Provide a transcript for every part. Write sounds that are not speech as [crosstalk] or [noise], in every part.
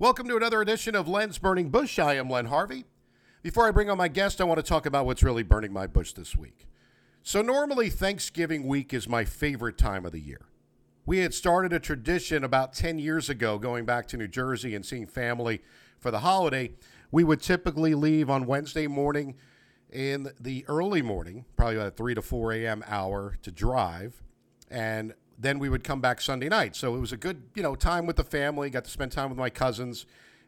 Welcome to another edition of Len's Burning Bush. I am Len Harvey. Before I bring on my guest, I want to talk about what's really burning my bush this week. So, normally, Thanksgiving week is my favorite time of the year. We had started a tradition about 10 years ago, going back to New Jersey and seeing family for the holiday. We would typically leave on Wednesday morning in the early morning, probably about 3 to 4 a.m. hour to drive. And then we would come back Sunday night. So it was a good, you know, time with the family. Got to spend time with my cousins.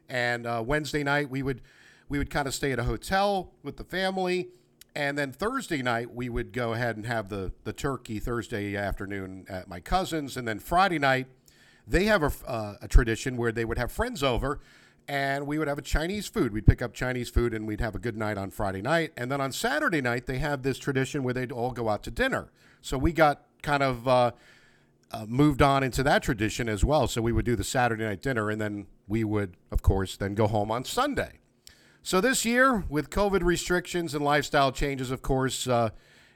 And uh, Wednesday night we would we would kind of stay at a hotel with the family, and then Thursday night we would go ahead and have the the turkey Thursday afternoon at my cousins, and then Friday night they have a, uh, a tradition where they would have friends over. And we would have a Chinese food. We'd pick up Chinese food and we'd have a good night on Friday night. And then on Saturday night, they have this tradition where they'd all go out to dinner. So we got kind of uh, uh, moved on into that tradition as well. So we would do the Saturday night dinner, and then we would, of course, then go home on Sunday. So this year, with COVID restrictions and lifestyle changes, of course, uh,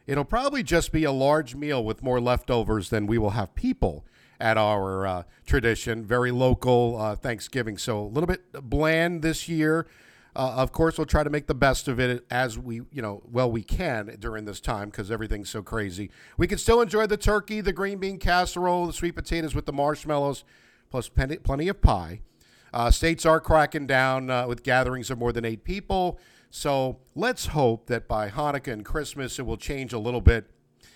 it'll probably just be a large meal with more leftovers than we will have people at our uh, tradition. Very local uh, Thanksgiving. So a little bit bland this year. Uh, of course, we'll try to make the best of it as we, you know, well we can during this time because everything's so crazy. We can still enjoy the turkey, the green bean casserole, the sweet potatoes with the marshmallows, plus plenty, plenty of pie. Uh, states are cracking down uh, with gatherings of more than eight people. So let's hope that by Hanukkah and Christmas it will change a little bit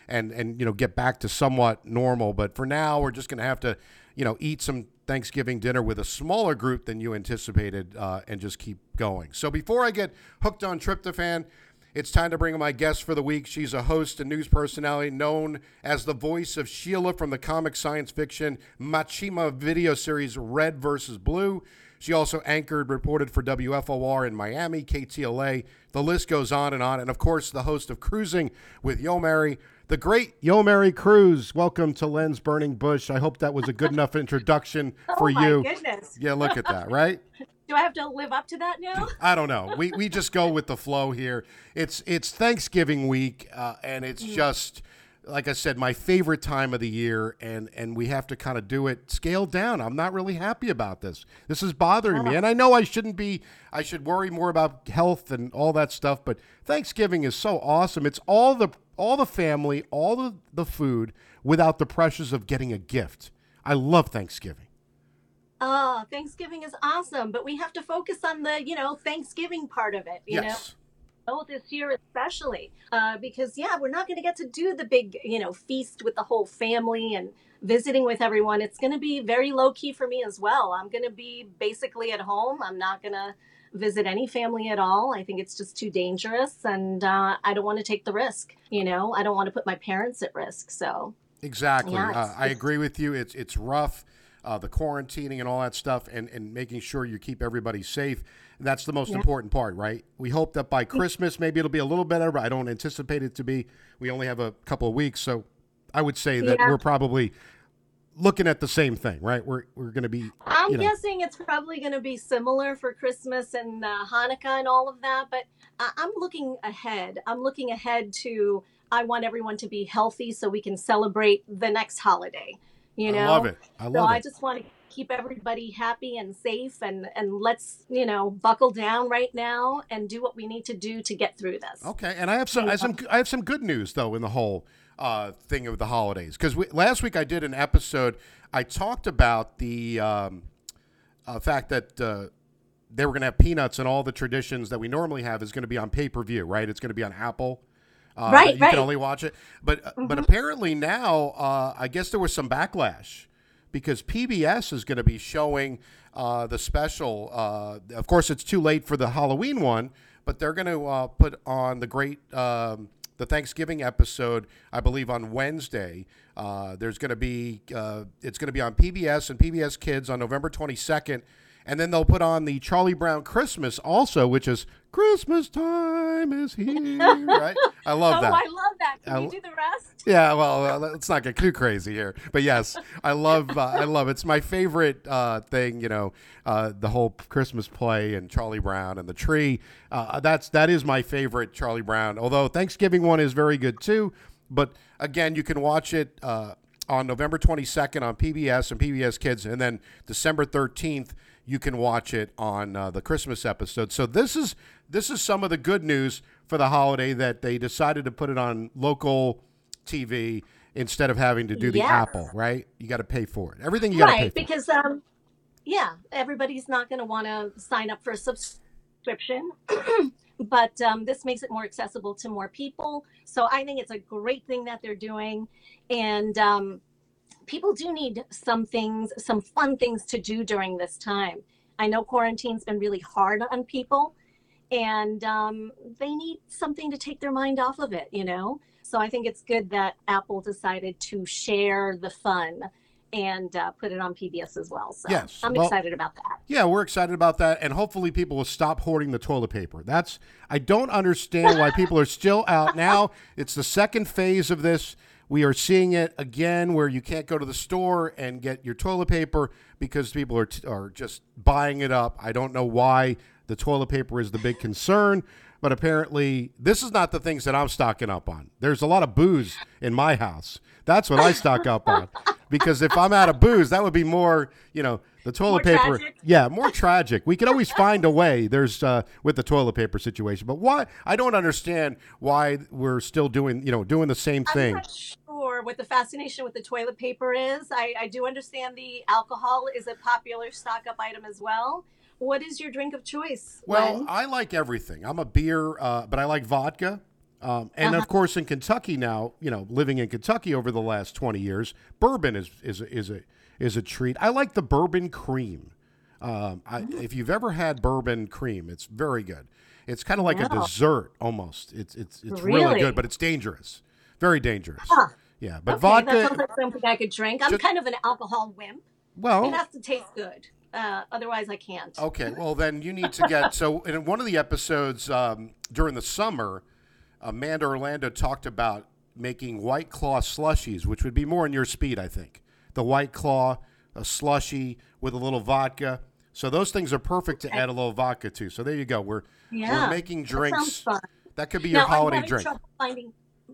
and and you know get back to somewhat normal. But for now, we're just going to have to you know eat some Thanksgiving dinner with a smaller group than you anticipated uh, and just keep going. So before I get hooked on tryptophan, it's time to bring in my guest for the week. She's a host and news personality known as the voice of Sheila from the comic science fiction Machinima video series Red versus Blue. She also anchored, reported for WFOR in Miami, KTLA. The list goes on and on. And of course, the host of Cruising with Yomary, the great Yomary Cruz. Welcome to Len's Burning Bush. I hope that was a good enough [laughs] introduction for oh my you. goodness. Yeah, look at that, right? [laughs] Do I have to live up to that now? [laughs] I don't know. We we just go with the flow here. It's it's Thanksgiving week, uh, and it's just like I said, my favorite time of the year, and and we have to kind of do it scaled down. I'm not really happy about this. This is bothering me, uh-huh. and I know I shouldn't be. I should worry more about health and all that stuff. But Thanksgiving is so awesome. It's all the all the family, all the the food, without the pressures of getting a gift. I love Thanksgiving. Oh, Thanksgiving is awesome, but we have to focus on the, you know, Thanksgiving part of it, you yes. know? Oh, this year especially, uh, because yeah, we're not going to get to do the big, you know, feast with the whole family and visiting with everyone. It's going to be very low key for me as well. I'm going to be basically at home. I'm not going to visit any family at all. I think it's just too dangerous, and uh, I don't want to take the risk. You know, I don't want to put my parents at risk. So Exactly. Yeah, uh, I agree with you. It's it's rough, uh, the quarantining and all that stuff, and, and making sure you keep everybody safe. That's the most Yeah. important part, right? We hope that by Christmas maybe it'll be a little better, but I don't anticipate it to be. We only have a couple of weeks, so I would say that Yeah. we're probably looking at the same thing, right? We're we're going to be. I'm know. guessing it's probably going to be similar for Christmas and uh, Hanukkah and all of that, but I- I'm looking ahead. I'm looking ahead to I want everyone to be healthy so we can celebrate the next holiday. You know, I love it. I so love I just want to keep everybody happy and safe, and and let's you know buckle down right now and do what we need to do to get through this. Okay, and I have some, I have some, I have some good news though in the whole uh, thing of the holidays because last week I did an episode. I talked about the um, uh, fact that uh, they were going to have peanuts and all the traditions that we normally have is going to be on pay per view, right? It's going to be on Apple. Uh, Right, You right. can only watch it, but but apparently now, uh, I guess there was some backlash because PBS is going to be showing uh, the special. Uh, of course, it's too late for the Halloween one, but they're going to uh, put on the great um, the Thanksgiving episode, I believe, on Wednesday. Uh, there's going to be uh, it's going to be on PBS and PBS Kids on November 22nd. And then they'll put on the Charlie Brown Christmas also, which is Christmas time is [laughs] here, right? I love oh, that. I love that. Can I- you do the rest? Yeah, well, uh, let's not get too crazy here, but yes, I love, uh, I love. It's my favorite uh, thing, you know, uh, the whole Christmas play and Charlie Brown and the tree. Uh, that's that is my favorite Charlie Brown. Although Thanksgiving one is very good too, but again, you can watch it uh, on November twenty second on PBS and PBS Kids, and then December thirteenth you can watch it on uh, the Christmas episode. So this is this is some of the good news for the holiday that they decided to put it on local TV instead of having to do the. Apple. Right? You got to pay for it. Everything you got to pay right for. because um yeah everybody's not going to want to sign up for a subscription [clears throat] but um, this makes it more accessible to more people so i think it's a great thing that they're doing and um, people do need some things some fun things to do during this time i know quarantine's been really hard on people and um, they need something to take their mind off of it you know so i think it's good that apple decided to share the fun and uh, put it on PBS as well. So Yes. I'm Well- excited about that. Yeah, we're excited about that, and hopefully people will stop hoarding the toilet paper. That's I don't understand why people are still out now. It's the second phase of this. We are seeing it again, where you can't go to the store and get your toilet paper because people are are just buying it up. I don't know why the toilet paper is the big concern, but apparently this is not the things that I'm stocking up on. There's a lot of booze in my house. That's what I stock up on. [laughs] Because if I'm out of booze, that would be more, you know, the toilet More paper. tragic? Yeah, more tragic. We could always find a way. There's uh, with the toilet paper situation, but why? I don't understand why we're still doing, you know, doing the same I'm thing. not sure what the fascination with the toilet paper is. I, I do understand the alcohol is a popular stock up item as well. What is your drink of choice? Well, Len? I like everything. I'm a beer, uh, but I like vodka. Um, and Uh-huh. of course, in Kentucky now, you know, living in Kentucky over the last 20 years, bourbon is is is a is a treat. I like the bourbon cream. Um, I, Mm-hmm. if you've ever had bourbon cream, it's very good. It's kind of like a dessert almost. It's it's it's really, Really? good, but it's dangerous. Very dangerous. Huh. Yeah, but okay, vodka. that sounds like something I could drink. I'm Ju- kind of an alcohol wimp. well, It has to taste good. Uh, otherwise, I can't. Okay, well then you need to get [laughs] so in one of the episodes um, during the summer, Amanda Orlando talked about making White Claw slushies, which would be more in your speed, I think. The White Claw, a slushy with a little vodka. So those things are perfect to add a little vodka to. So there you go. We're Yeah, we're making drinks. fun. That could be your Now, are you holiday drink. finding?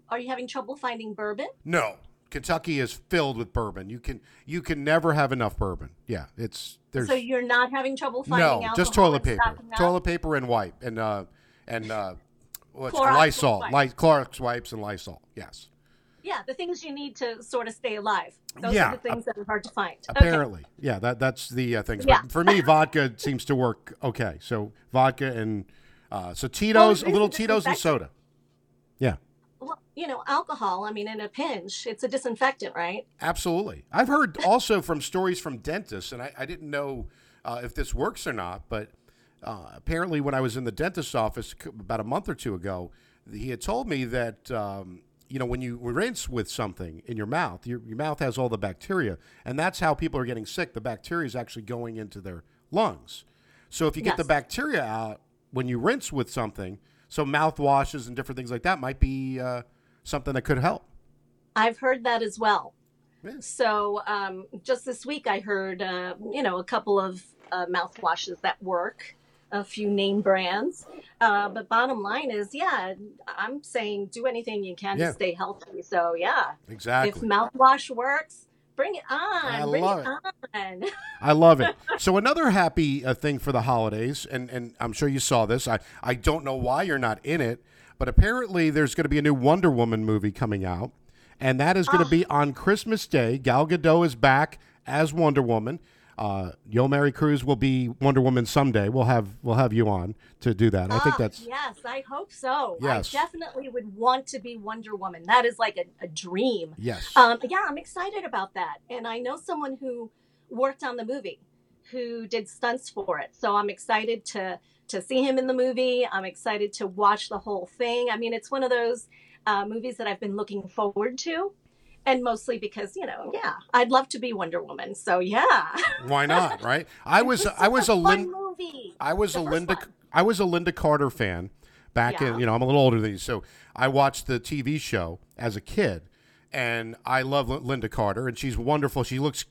Are you having trouble finding bourbon? No, Kentucky is filled with bourbon. You can you can never have enough bourbon. Yeah, it's there's So you're not having trouble finding no, just toilet paper, toilet paper and wipe and uh and uh what's Clorox Lysol, wipes. Ly- Clorox wipes and Lysol. Yes, Yeah, the things you need to sort of stay alive. Those Yeah, are the things that are hard to find. Okay. apparently, yeah. That that's the uh, things. Yeah. But for me, [laughs] vodka seems to work okay. So vodka and uh, so Tito's, a little Tito's and soda. Yeah, Well, you know, alcohol, I mean, in a pinch, it's a disinfectant, right? absolutely. I've heard also from stories from dentists, and I, I didn't know uh, if this works or not, but uh, apparently, when I was in the dentist's office about a month or two ago, he had told me that um, you know when you rinse with something in your mouth, your, your mouth has all the bacteria, and that's how people are getting sick. The bacteria is actually going into their lungs. So if you get the bacteria out when you rinse with something, so mouthwashes and different things like that might be uh, something that could help. I've heard that as well. Yeah. So um, just this week, I heard, uh, you know, a couple of uh, mouthwashes that work, a few name brands. Uh, but bottom line is, yeah, I'm saying do anything you can Yeah. to stay healthy. So yeah, Exactly. if mouthwash works, bring it on. I bring love it on. [laughs] I love it. So another happy uh, thing for the holidays, and, and I'm sure you saw this. I, I don't know why you're not in it, but apparently there's going to be a new Wonder Woman movie coming out, and that is going to be on Christmas Day. Gal Gadot is back as Wonder Woman. Uh, Yomary Cruz will be Wonder Woman someday. We'll have we'll have you on to do that. I think Ah, that's yes, I hope so. Yes. I definitely would want to be Wonder Woman. That is like a, a dream. yes. Um, yeah, I'm excited about that. And I know someone who worked on the movie, who did stunts for it. So I'm excited to to see him in the movie. I'm excited to watch the whole thing. I mean, it's one of those uh, movies that I've been looking forward to, and mostly because you know, yeah, I'd love to be Wonder Woman. So yeah, why not? [laughs] Right? I was I was a such Lin- fun movie. I was The a Lynda. one. I was a Lynda Carter fan back in. You know, I'm a little older than you, so I watched the TV show as a kid, and I love Lin- Lynda Carter, and she's wonderful. She looks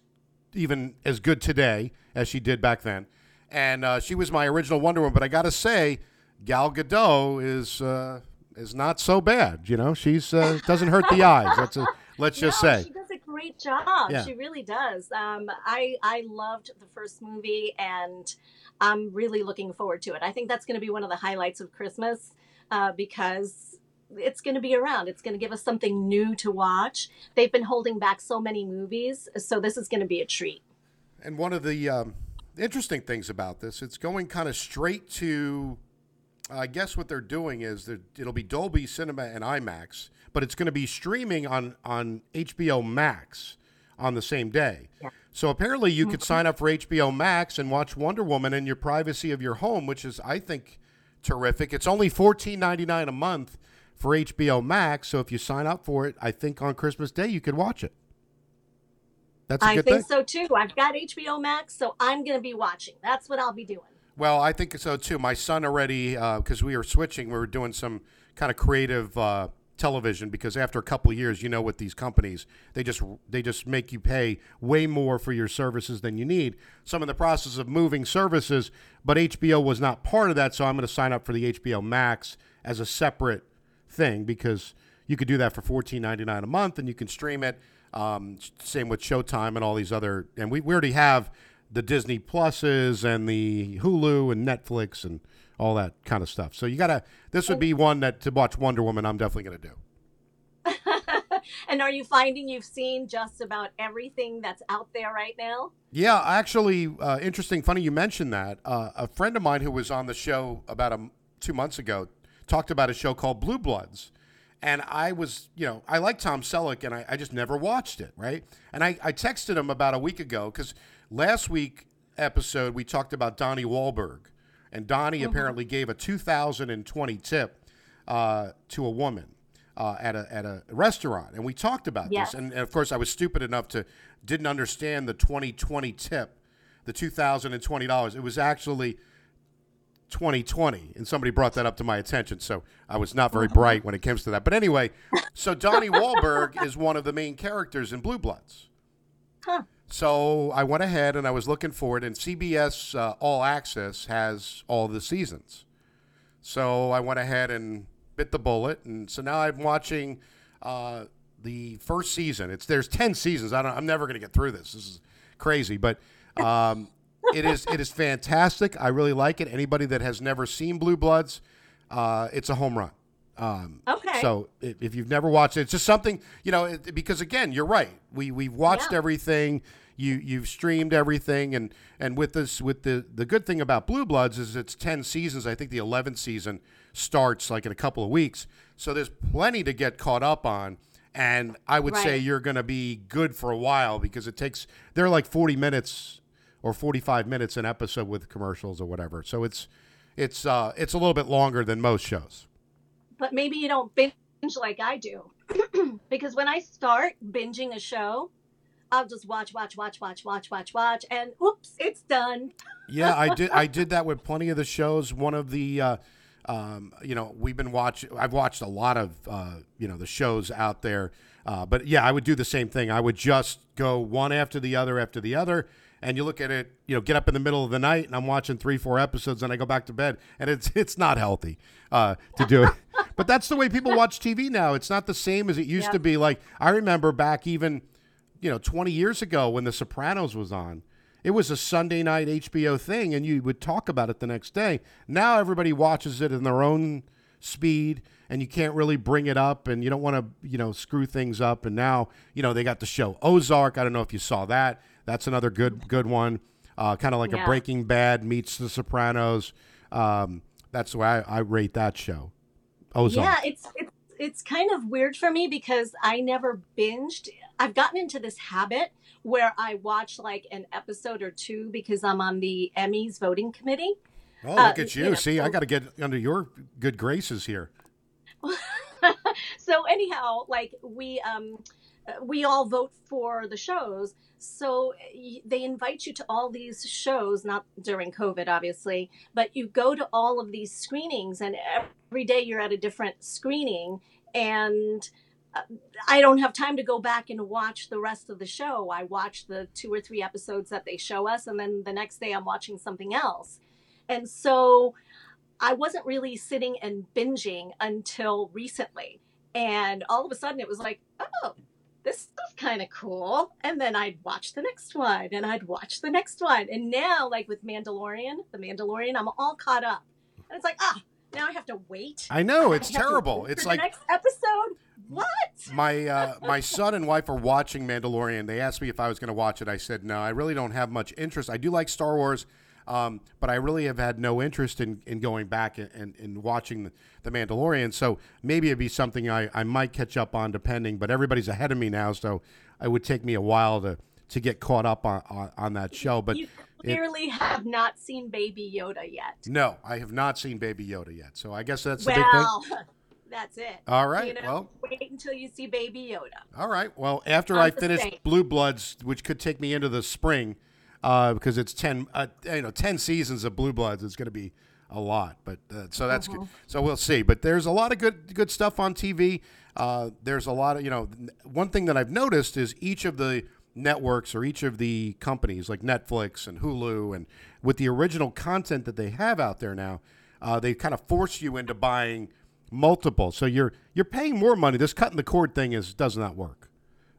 even as good today as she did back then, and uh, she was my original Wonder Woman. But I got to say, Gal Gadot is uh, is not so bad. You know, she's uh, doesn't hurt the [laughs] eyes. Let's uh, let's just No, say. she does a great job. Yeah. She really does. Um, I I loved the first movie, and I'm really looking forward to it. I think that's going to be one of the highlights of Christmas uh, because it's going to be around. It's going to give us something new to watch. They've been holding back so many movies, so this is going to be a treat. And one of the um, interesting things about this, it's going kind of straight to. I guess what they're doing is that it'll be Dolby Cinema and IMAX, but it's going to be streaming on on HBO Max on the same day. Yeah. So apparently, you could sign up for HBO Max and watch Wonder Woman in your privacy of your home, which is, I think, terrific. It's only fourteen ninety nine a month for HBO Max. So if you sign up for it, I think on Christmas Day you could watch it. That's a I think thing. so too. I've got HBO Max, so I'm going to be watching. That's what I'll be doing. Well, I think so too. My son already, because we were switching, we were doing some kind of creative uh, television. Because after a couple years, you know, with these companies, they just they just make you pay way more for your services than you need. So I'm in the process of moving services, but HBO was not part of that. So I'm going to sign up for the HBO Max as a separate thing because you could do that for $14.99 a month and you can stream it. Um, same with Showtime and all these other, and we, we already have the Disney Pluses and the Hulu and Netflix and all that kind of stuff. So you gotta. This would be one that to watch Wonder Woman. I'm definitely gonna do. [laughs] and are you finding you've seen just about everything that's out there right now? Yeah, actually, uh, interesting. Funny you mentioned that. Uh, a friend of mine who was on the show about a, two months ago talked about a show called Blue Bloods. And I was, you know, I like Tom Selleck, and I, I just never watched it, right? And I, I texted him about a week ago because last week episode we talked about Donnie Wahlberg, and Donnie apparently gave a 2020 tip uh, to a woman uh, at a at a restaurant, and we talked about Yes. this. And, and of course, I was stupid enough to didn't understand the 2020 tip, the 2020 dollars. It was actually 2020 and somebody brought that up to my attention so i was not very bright when it comes to that but anyway so donnie Wahlberg is one of the main characters in blue bloods Huh. So i went ahead and i was looking for it and cbs uh, all access has all the seasons so i went ahead and bit the bullet and so now i'm watching uh, the first season it's there's 10 seasons I don't, i'm never going to get through this this is crazy but um, [laughs] it is it is fantastic. I really like it. Anybody that has never seen Blue Bloods, uh, it's a home run. Um, Okay. So if, you've never watched it, it's just something you know. It, because again, you're right. We we've watched Yeah. everything. You you've streamed everything, and and with this with the the good thing about Blue Bloods is it's ten seasons. I think the eleventh season starts like in a couple of weeks. So there's plenty to get caught up on. And I would say you're going to be good for a while because it takes they're like 40 minutes or 45 minutes an episode with commercials or whatever. So it's it's uh it's a little bit longer than most shows. But maybe you don't binge like I do. [clears throat] because when I start binging a show, I'll just watch, watch, watch, watch, watch, watch, watch, and oops, it's done. [laughs] Yeah, I did I did that with plenty of the shows. One of the uh um, you know, we've been watching. I've watched a lot of, uh, you know, the shows out there. Uh, but yeah, I would do the same thing. I would just go one after the other after the other, and you look at it. You know, get up in the middle of the night, and I'm watching three, four episodes, and I go back to bed, and it's [laughs] it's not healthy uh, to do it. [laughs] but that's the way people watch TV now. It's not the same as it used Yeah. to be. Like I remember back even, you know, 20 years ago when The Sopranos was on. It was a Sunday night HBO thing, and you would talk about it the next day. Now everybody watches it in their own speed, and you can't really bring it up, and you don't want to, you know, screw things up. And now, you know, they got the show Ozark. I don't know if you saw that. That's another good, good one. Uh, kind of like a Breaking Bad meets The Sopranos. Um, that's the way I, I rate that show. Ozark. Yeah, it's it's it's kind of weird for me because I never binged. I've gotten into this habit where I watch like an episode or two because I'm on the Emmys voting committee. Oh, Uh, look at you! you know, See, I got to get under your good graces here. [laughs] so anyhow, like we um uh, we all vote for the shows. So they invite you to all these shows, not during COVID, obviously, but you go to all of these screenings, and every day you're at a different screening. And uh, I don't have time to go back and watch the rest of the show. I watch the two or three episodes that they show us, and then the next day I'm watching something else. And so I wasn't really sitting and binging until recently. And all of a sudden it was like, oh, this is kind of cool. And then I'd watch the next one and I'd watch the next one. And now, like with Mandalorian, the Mandalorian, I'm all caught up. And it's like, ah, now I have to wait. I know it's I terrible. It's like the next episode. What? my uh, [laughs] my son and wife are watching Mandalorian. They asked me if I was going to watch it. I said no. I really don't have much interest. I do like Star Wars, um, but I really have had no interest in, in going back and, and, and watching the, the Mandalorian. So maybe it'd be something I, I might catch up on, depending. But everybody's ahead of me now, so it would take me a while to, to get caught up on, on, on that show. But you it- clearly have not seen Baby Yoda yet. no, I have not seen Baby Yoda yet. So I guess that's the big thing. Well, [laughs] that's it. All right. You know, Well, wait until you see Baby Yoda. All right. Well, after I'm I finish. Blue Bloods, which could take me into the spring, uh, because it's ten, uh, you know, ten seasons of Blue Bloods. It's going to be a lot, but uh, so that's good. So we'll see. But there's a lot of good good stuff on TV. Uh, there's a lot of you know. One thing that I've noticed is each of the networks or each of the companies like Netflix and Hulu and with the original content that they have out there now, uh, they kind of force you into buying multiple. So you're you're paying more money. This cutting the cord thing is does not work.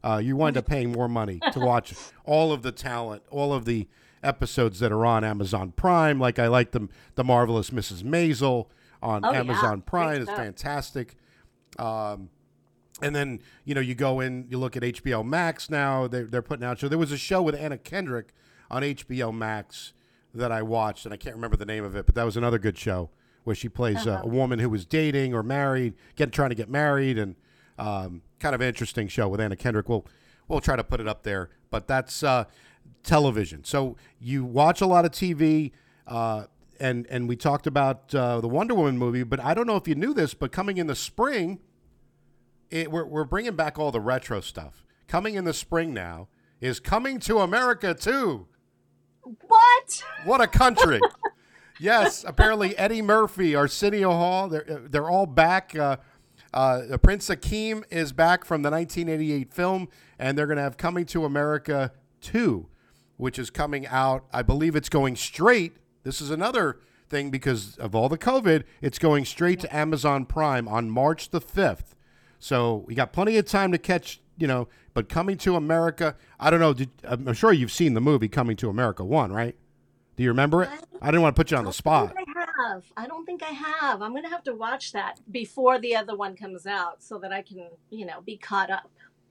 Uh, you wind up [laughs] paying more money to watch all of the talent, all of the episodes that are on Amazon Prime. Like I like the the marvelous Mrs. Maisel on Oh. Amazon Great Prime. It's fantastic. Um, and then you know you go in, you look at HBO Max now. They're they're putting out. So there was a show with Anna Kendrick on HBO Max that I watched, and I can't remember the name of it, but that was another good show where she plays uh, a woman who was dating or married, get trying to get married, and um, kind of interesting show with Anna Kendrick. We'll we'll try to put it up there, but that's uh, television. So you watch a lot of TV. Uh, and, and we talked about uh, the Wonder Woman movie, but I don't know if you knew this, but coming in the spring, it, we're, we're bringing back all the retro stuff. Coming in the spring now is Coming to America too. What? What a country! [laughs] yes, apparently Eddie Murphy, Arsenio Hall, they're they're all back. Uh, uh, Prince Akeem is back from the 1988 film, and they're going to have Coming to America 2, which is coming out. I believe it's going straight. This is another thing because of all the COVID. It's going straight to Amazon Prime on March the 5th. So we got plenty of time to catch, you know. But Coming to America, I don't know. Did, I'm sure you've seen the movie Coming to America one, right? Do you remember it? I didn't want to put you on the spot. Don't think I have. I don't think I have. I'm gonna have to watch that before the other one comes out so that I can, you know, be caught up.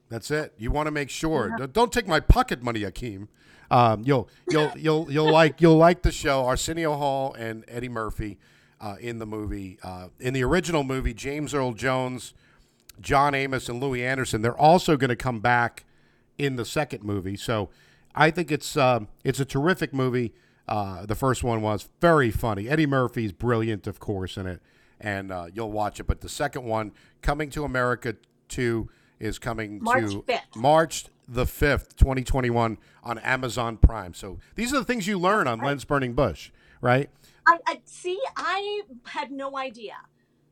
That's it. You want to make sure. Don't- Don't take my pocket money, Akeem. Um, you'll you'll [laughs] you'll you'll like you'll like the show. Arsenio Hall and Eddie Murphy uh, in the movie. Uh, in the original movie, James Earl Jones, John Amos, and Louie Anderson. They're also going to come back in the second movie. So I think it's um, it's a terrific movie. Uh, the first one was very funny. Eddie Murphy's brilliant, of course, in it, and uh, you'll watch it. But the second one, Coming to America Two, is coming March to 5th. March the fifth, twenty twenty one, on Amazon Prime. So these are the things you learn on Lens Burning Bush, right? I, I see. I had no idea.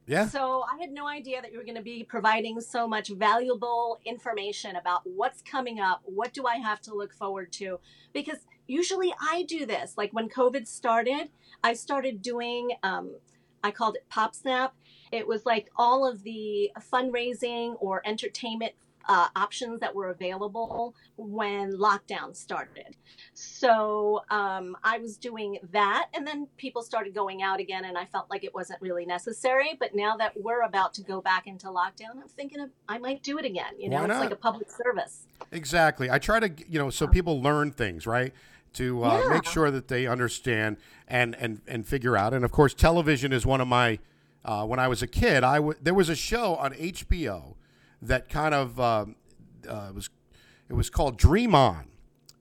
Yeah. So I had no idea that you were going to be providing so much valuable information about what's coming up. What do I have to look forward to? Because usually I do this. Like when COVID started, I started doing. Um, I called it Pop Snap. It was like all of the fundraising or entertainment uh, options that were available when lockdown started. So um, I was doing that, and then people started going out again, and I felt like it wasn't really necessary. But now that we're about to go back into lockdown, I'm thinking of, I might do it again. You know, it's like a public service. Exactly. I try to, you know, so people learn things, right? To uh, Yeah. make sure that they understand and and and figure out. And of course, television is one of my. Uh, when I was a kid, I w- there was a show on HBO that kind of um, uh, was it was called Dream On.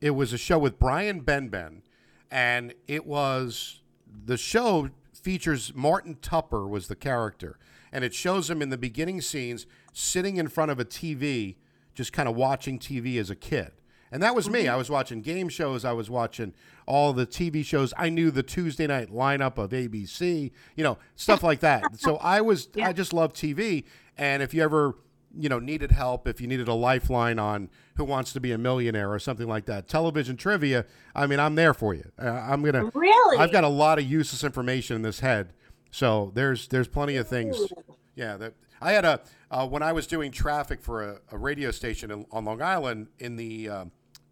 It was a show with Brian Benben, and it was the show features Martin Tupper was the character, and it shows him in the beginning scenes sitting in front of a TV, just kind of watching TV as a kid. And that was me. I was watching game shows. I was watching all the TV shows. I knew the Tuesday night lineup of ABC, you know, stuff like that. [laughs] So I was, I just love TV. And if you ever, you know, needed help, if you needed a lifeline on Who Wants to Be a Millionaire or something like that, television trivia, I mean, I'm there for you. Uh, I'm gonna. Really? I've got a lot of useless information in this head, so there's there's plenty of things. Yeah, that I had a uh, when I was doing traffic for a, a radio station in, on Long Island in the uh,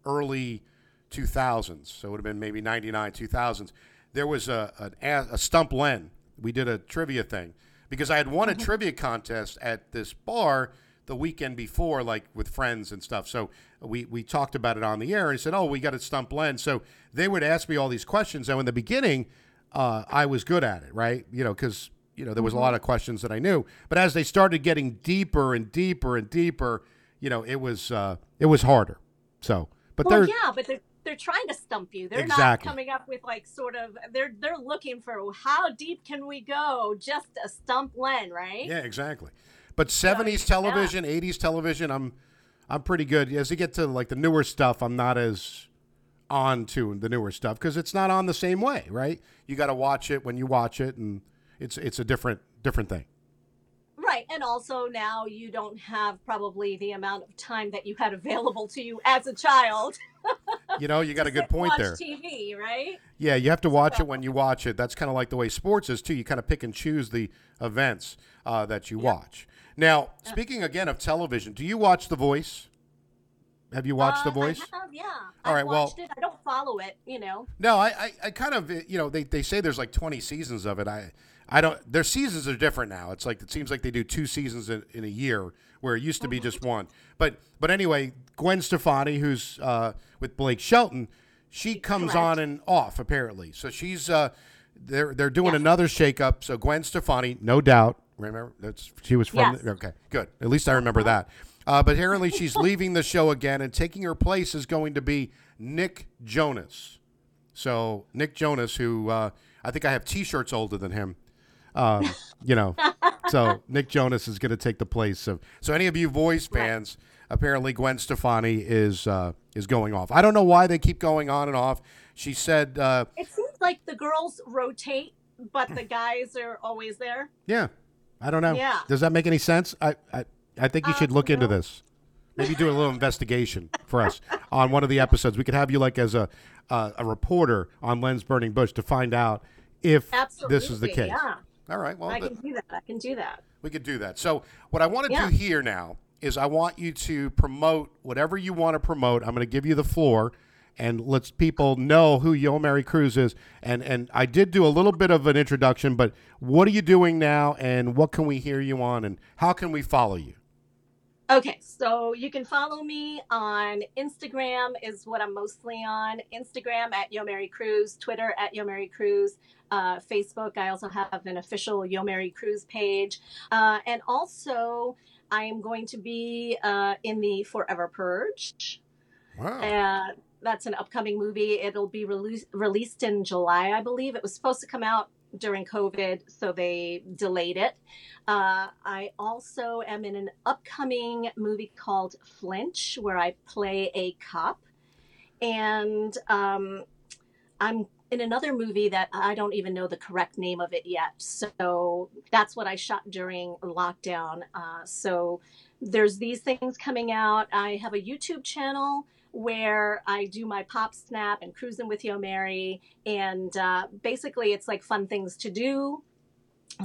early 2000s. So it would have been maybe 99, 2000s. There was a, a, a stump len. We did a trivia thing because I had won a trivia contest at this bar the weekend before, like with friends and stuff. So we, we talked about it on the air and he said, Oh, we got a stump len. So they would ask me all these questions. And in the beginning, uh, I was good at it, right? You know, because you know there was a lot of questions that I knew, but as they started getting deeper and deeper and deeper, you know, it was uh, it was harder. So, but Well, they're yeah, but they're they're trying to stump you. They're not coming up with like sort of they're they're looking for how deep can we go? Just a stump len, right? yeah, exactly. But seventies yeah. television, eighties television, I'm I'm pretty good. As you get to like the newer stuff, I'm not as on to the newer stuff because it's not on the same way, right? You got to watch it when you watch it, and it's it's a different different thing. Right. And also now you don't have probably the amount of time that you had available to you as a child. You know, you [laughs] got a good point watch there. TV, right? Yeah, you have to watch So- it when you watch it. That's kind of like the way sports is too. You kind of pick and choose the events uh, that you watch. Now, speaking again of television, do you watch The Voice? Have you watched The Uh, Voice? I have, yeah. All right, well- it. I don't follow it, you know. No, I, I, I kind of, you know, they, they say there's like 20 seasons of it. I, I don't. Their seasons are different now. It's like it seems like they do two seasons in, in a year, where it used to be just one. But but anyway, Gwen Stefani, who's uh, with Blake Shelton, she comes Correct. on and off apparently. So she's uh, they're they're doing Yes. another shakeup. So Gwen Stefani, no doubt, remember that's she was from. Yes. The, okay, good. At least I remember that. Uh, but apparently she's [laughs] leaving the show again, and taking her place is going to be Nick Jonas. So Nick Jonas, who uh, I think I have T-shirts older than him, um, you know. [laughs] so Nick Jonas is going to take the place of. So any of you voice fans, apparently Gwen Stefani is uh, is going off. I don't know why they keep going on and off. She said, uh, It seems like the girls rotate, but the guys are always there. "Yeah, I don't know. Yeah. Does that make any sense? I I, I think you should Uh, look into this. Maybe do a little [laughs] investigation for us on one of the episodes. We could have you like as a uh, a reporter on Lens Burning Bush to find out if Absolutely. this is the case. Yeah. All right. Well, I can do that. I can do that. We could do that. So, what I want to Yeah. do here now is I want you to promote whatever you want to promote. I'm going to give you the floor and let's people know who Yomary Cruz is. And and I did do a little bit of an introduction, but what are you doing now and what can we hear you on and how can we follow you? Okay, so you can follow me on Instagram is what I'm mostly on. Instagram at Yomary Cruz, Twitter at Yomary Cruz, uh, Facebook. I also have an official Yomary Cruz page, uh, and also I am going to be uh, in the Forever Purge. Wow. That's an upcoming movie. It'll be released released in July, I believe. It was supposed to come out during COVID, so they delayed it. Uh, I also am in an upcoming movie called Flinch, where I play a cop, and um, I'm in another movie that I don't even know the correct name of it yet. So that's what I shot during lockdown. Uh, so there's these things coming out. I have a YouTube channel where I do my pop snap and cruising with Yomary, and uh, basically it's like fun things to do.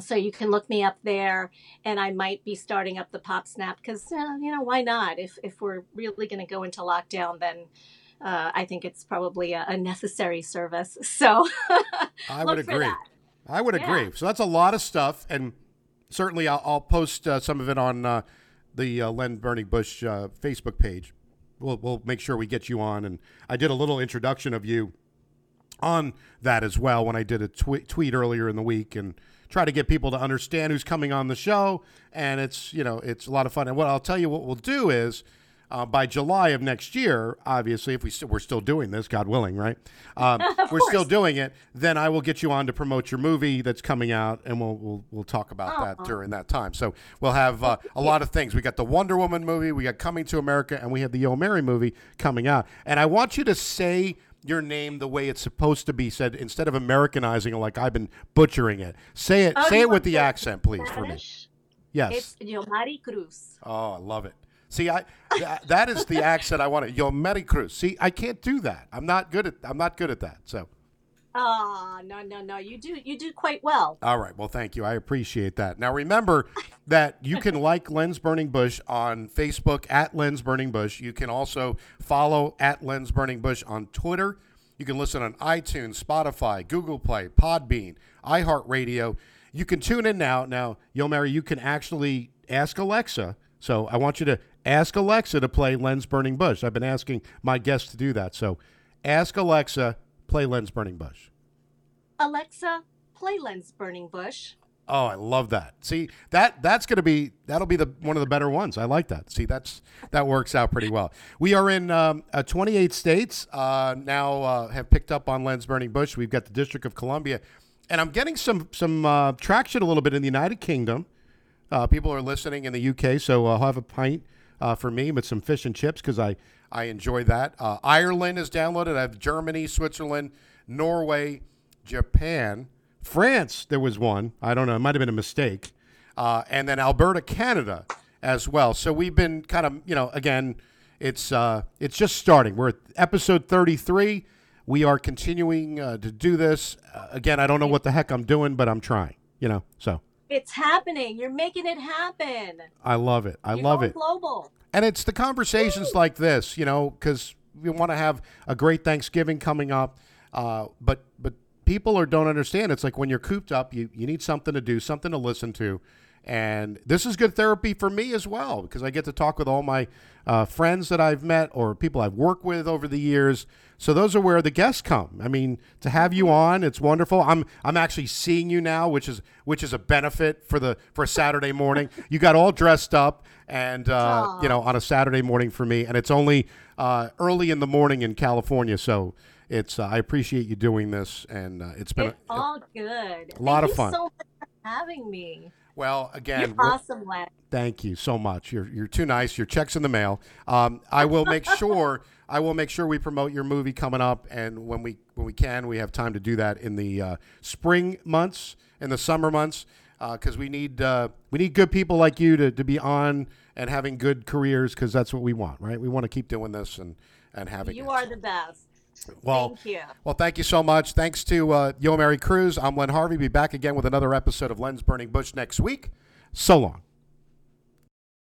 So you can look me up there, and I might be starting up the pop snap because uh, you know why not? If if we're really going to go into lockdown, then uh, I think it's probably a, a necessary service. [laughs] So I would agree. that. I would Yeah. agree. So that's a lot of stuff, and certainly I'll, I'll post uh, some of it on uh, the uh, Len Burning Bush uh, Facebook page. We'll, we'll make sure we get you on, and I did a little introduction of you on that as well when I did a tweet tweet earlier in the week, and try to get people to understand who's coming on the show, and it's you know it's a lot of fun. And what I'll tell you, what we'll do is. Uh, by July of next year, obviously, if we st- we're still doing this, God willing, right? [laughs] Um, we're still doing it. Then I will get you on to promote your movie that's coming out, and we'll we'll, we'll talk about that during that time. So we'll have uh, [laughs] a lot of things. We got the Wonder Woman movie, we got Coming to America, and we have the Yomary movie coming out. And I want you to say your name the way it's supposed to be said instead of Americanizing it like I've been butchering it. Say it. Oh, say it with the accent, please, for me. Yes. it's Yomary Cruz. Oh, I love it. See, I that, that is the accent I want. To. Yo, Mary Cruz. See, I can't do that. I'm not good at. I'm not good at that. So, Ah, no, no, no. You do you do quite well. All right. Well, thank you. I appreciate that. Now, remember that you can [laughs] like Lens Burning Bush on Facebook at Lens Burning Bush. You can also follow at Lens Burning Bush on Twitter. You can listen on iTunes, Spotify, Google Play, Podbean, iHeartRadio. You can tune in now. Now, Yomary, you can actually ask Alexa. So I want you to ask Alexa to play Lens Burning Bush. I've been asking my guests to do that. So ask Alexa, play Lens Burning Bush. Alexa, play Lens Burning Bush. Oh, I love that. See that that's going to be that'll be the one of the better ones. I like that. See, that's that works out pretty well. We are in um, uh, 28 states uh, now. Uh, have picked up on Lens Burning Bush. We've got the District of Columbia, and I'm getting some some uh, traction a little bit in the United Kingdom. Uh, people are listening in the UK, so I'll have a pint uh, for me but some fish and chips because I I enjoy that. Uh, Ireland is downloaded. I have Germany, Switzerland, Norway, Japan, France. There was one. I don't know. It might have been a mistake. Uh, and then Alberta, Canada, as well. So we've been kind of you know again, it's uh, it's just starting. We're at episode 33. We are continuing uh, to do this. Uh, again, I don't know what the heck I'm doing, but I'm trying. You know, so. It's happening. You're making it happen. I love it. I You're love it. Global. And it's the conversations like this, you know, because we want to have a great Thanksgiving coming up. Uh, but but people are don't understand. It's like when you're cooped up, you, you need something to do, something to listen to. And this is good therapy for me as well because I get to talk with all my uh, friends that I've met or people I've worked with over the years. So those are where the guests come. I mean, to have you on, it's wonderful. I'm I'm actually seeing you now, which is which is a benefit for the for a Saturday morning. [laughs] you got all dressed up and uh, you know on a Saturday morning for me, and it's only uh, early in the morning in California. So it's uh, I appreciate you doing this, and uh, it's been It's all good. a lot Thank of fun. You so much for having me. Well again. You're awesome, Len. Thank you so much. You're you're too nice. Your checks in the mail. Um, I will make [laughs] sure I will make sure we promote your movie coming up, and when we when we can, we have time to do that in the uh, spring months and the summer months because we need uh, we need good people like you to, to be on and having good careers because that's what we want, right? We want to keep doing this and and having You it. are the best. Well. Thank you. Well, thank you so much. Thanks to uh, Yomary Cruz. I'm Len Harvey. Be back again with another episode of Lens Burning Bush next week. So long.